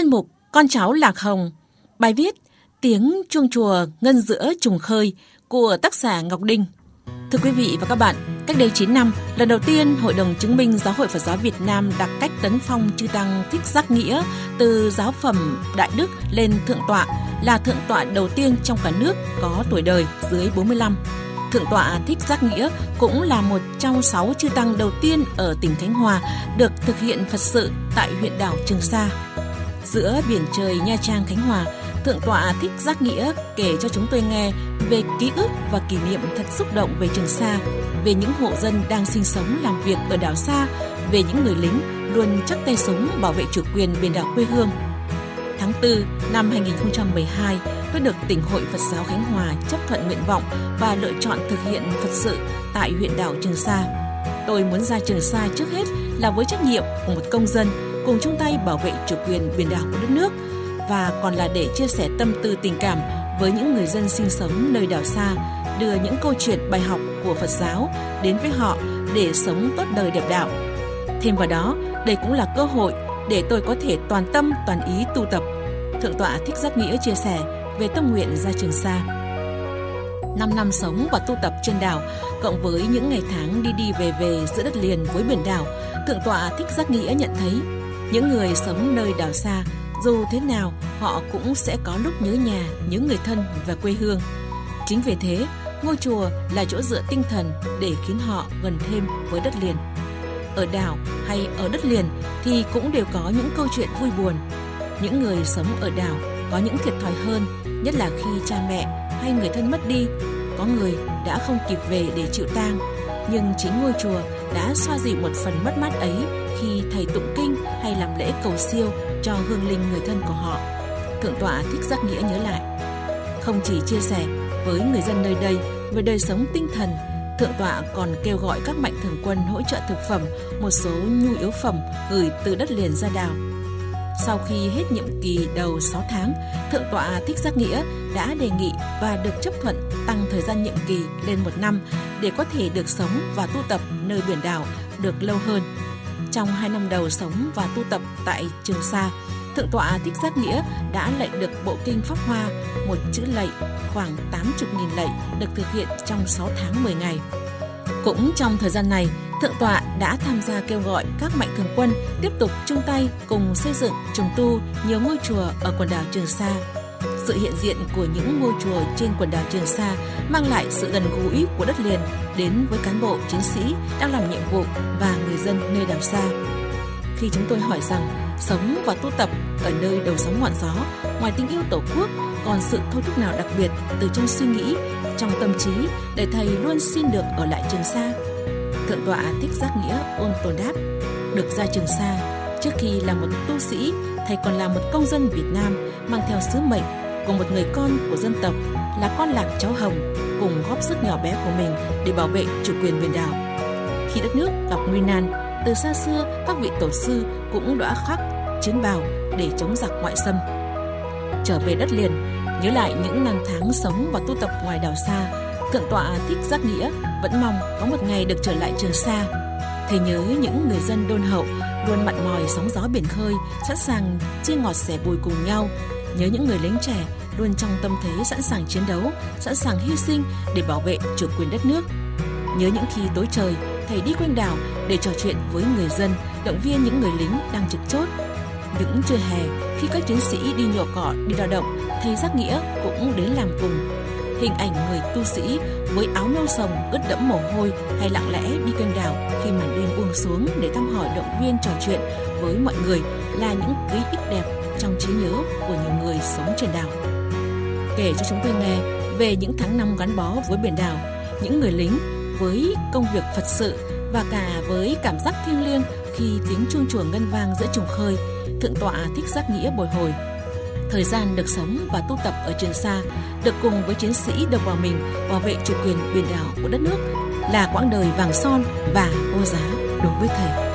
chuyên mục Con cháu Lạc Hồng, bài viết Tiếng chuông chùa ngân giữa trùng khơi của tác giả Ngọc Đinh. Thưa quý vị và các bạn, cách đây 9 năm, lần đầu tiên Hội đồng chứng minh Giáo hội Phật giáo Việt Nam đặt cách tấn phong chư tăng Thích Giác Nghĩa từ giáo phẩm Đại Đức lên thượng tọa là thượng tọa đầu tiên trong cả nước có tuổi đời dưới 45. Thượng tọa Thích Giác Nghĩa cũng là một trong sáu chư tăng đầu tiên ở tỉnh Khánh Hòa được thực hiện Phật sự tại huyện đảo Trường Sa. Giữa biển trời Nha Trang Khánh Hòa, Thượng tọa Thích Giác Nghĩa kể cho chúng tôi nghe về ký ức và kỷ niệm thật xúc động về Trường Sa, về những hộ dân đang sinh sống làm việc ở đảo xa, về những người lính luôn chắc tay súng bảo vệ chủ quyền biển đảo quê hương. Tháng 4 năm 2012, tôi được tỉnh hội Phật giáo Khánh Hòa chấp thuận nguyện vọng và lựa chọn thực hiện Phật sự tại huyện đảo Trường Sa. Tôi muốn ra Trường Sa trước hết là với trách nhiệm của một công dân cùng chung tay bảo vệ chủ quyền biển đảo của đất nước và còn là để chia sẻ tâm tư tình cảm với những người dân sinh sống nơi đảo xa, đưa những câu chuyện bài học của Phật giáo đến với họ để sống tốt đời đẹp đạo. Thêm vào đó, đây cũng là cơ hội để tôi có thể toàn tâm toàn ý tu tập. Thượng tọa Thích Giác Nghĩa chia sẻ về tâm nguyện ra Trường Sa. 5 năm sống và tu tập trên đảo, cộng với những ngày tháng đi đi về về giữa đất liền với biển đảo, Thượng tọa Thích Giác Nghĩa nhận thấy những người sống nơi đảo xa dù thế nào họ cũng sẽ có lúc nhớ nhà, nhớ người thân và quê hương. Chính vì thế, ngôi chùa là chỗ dựa tinh thần để khiến họ gần thêm với đất liền. Ở đảo hay ở đất liền thì cũng đều có những câu chuyện vui buồn. Những người sống ở đảo có những thiệt thòi hơn, nhất là khi cha mẹ hay người thân mất đi. Có người đã không kịp về để chịu tang, nhưng chính ngôi chùa đã xoa dịu một phần mất mát ấy khi thầy tụng kinh hay làm lễ cầu siêu cho hương linh người thân của họ. Thượng tọa Thích Giác Nghĩa nhớ lại. Không chỉ chia sẻ với người dân nơi đây về đời sống tinh thần, Thượng tọa còn kêu gọi các mạnh thường quân hỗ trợ thực phẩm, một số nhu yếu phẩm gửi từ đất liền ra đảo. Sau khi hết nhiệm kỳ đầu 6 tháng, Thượng tọa Thích Giác Nghĩa đã đề nghị và được chấp thuận tăng thời gian nhiệm kỳ lên một năm để có thể được sống và tu tập nơi biển đảo được lâu hơn. Trong hai năm đầu sống và tu tập tại Trường Sa, Thượng tọa Thích Giác Nghĩa đã lệnh được bộ kinh Pháp Hoa, một chữ lệnh khoảng 80.000 lệnh được thực hiện trong 6 tháng 10 ngày. Cũng trong thời gian này, Thượng tọa đã tham gia kêu gọi các mạnh thường quân tiếp tục chung tay cùng xây dựng, trùng tu nhiều ngôi chùa ở quần đảo Trường Sa. Sự hiện diện của những ngôi chùa trên quần đảo Trường Sa mang lại sự gần gũi của đất liền đến với cán bộ chiến sĩ đang làm nhiệm vụ và người dân nơi đảo xa. Khi chúng tôi hỏi rằng sống và tu tập ở nơi đầu sóng ngọn gió, ngoài tình yêu tổ quốc còn sự thôi thúc nào đặc biệt từ trong suy nghĩ, trong tâm trí để thầy luôn xin được ở lại Trường Sa. Thượng tọa Thích Giác Nghĩa ôn tồn đáp, được ra Trường Sa trước khi là một tu sĩ, thầy còn là một công dân Việt Nam mang theo sứ mệnh của một người con của dân tộc là con lạc cháu Hồng cùng góp sức nhỏ bé của mình để bảo vệ chủ quyền biển đảo. Khi đất nước gặp nguy nan, từ xa xưa các vị tổ sư cũng đã khắc chiến bào để chống giặc ngoại xâm. Trở về đất liền, nhớ lại những năm tháng sống và tu tập ngoài đảo xa, thượng tọa thích giác nghĩa vẫn mong có một ngày được trở lại trường sa. Thầy nhớ những người dân đôn hậu luôn mặn mòi sóng gió biển khơi, sẵn sàng chia ngọt sẻ bùi cùng nhau. Nhớ những người lính trẻ luôn trong tâm thế sẵn sàng chiến đấu, sẵn sàng hy sinh để bảo vệ chủ quyền đất nước. Nhớ những khi tối trời, thầy đi quanh đảo để trò chuyện với người dân, động viên những người lính đang trực chốt. Những trưa hè, khi các chiến sĩ đi nhổ cỏ, đi lao động, thầy giác nghĩa cũng đến làm cùng. Hình ảnh người tu sĩ với áo nâu sồng ướt đẫm mồ hôi hay lặng lẽ đi kênh đảo khi màn đêm buông xuống để thăm hỏi động viên trò chuyện với mọi người là những ký ức đẹp trong trí nhớ của nhiều người sống trên đảo. Kể cho chúng tôi nghe về những tháng năm gắn bó với biển đảo, những người lính với công việc Phật sự và cả với cảm giác thiêng liêng khi tiếng chuông chùa ngân vang giữa trùng khơi, thượng tọa thích giác nghĩa bồi hồi. Thời gian được sống và tu tập ở Trường Sa, được cùng với chiến sĩ đồng bào mình bảo vệ chủ quyền biển đảo của đất nước là quãng đời vàng son và vô giá đối với thầy.